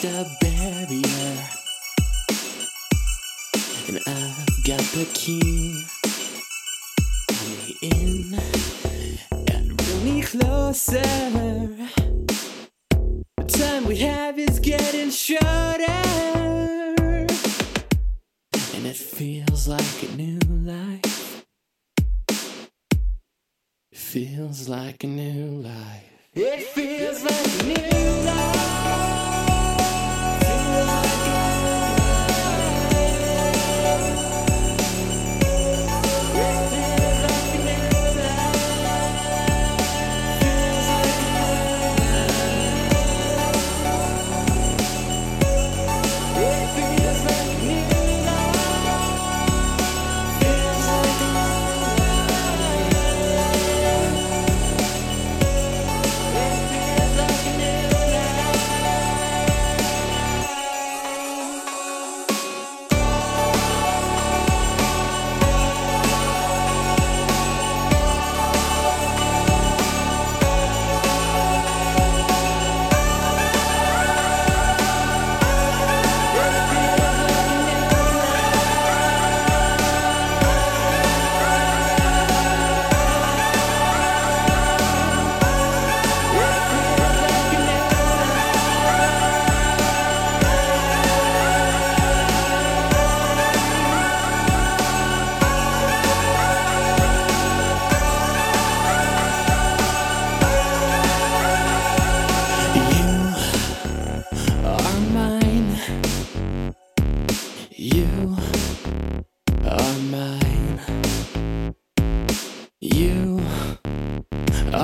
just a barrier, and I've got the key. Pull in and me closer. The time we have is getting shorter, and it feels like a new life. Feels like a new life. It feels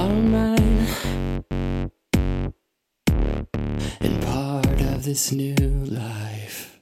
are mine. And part of this new life.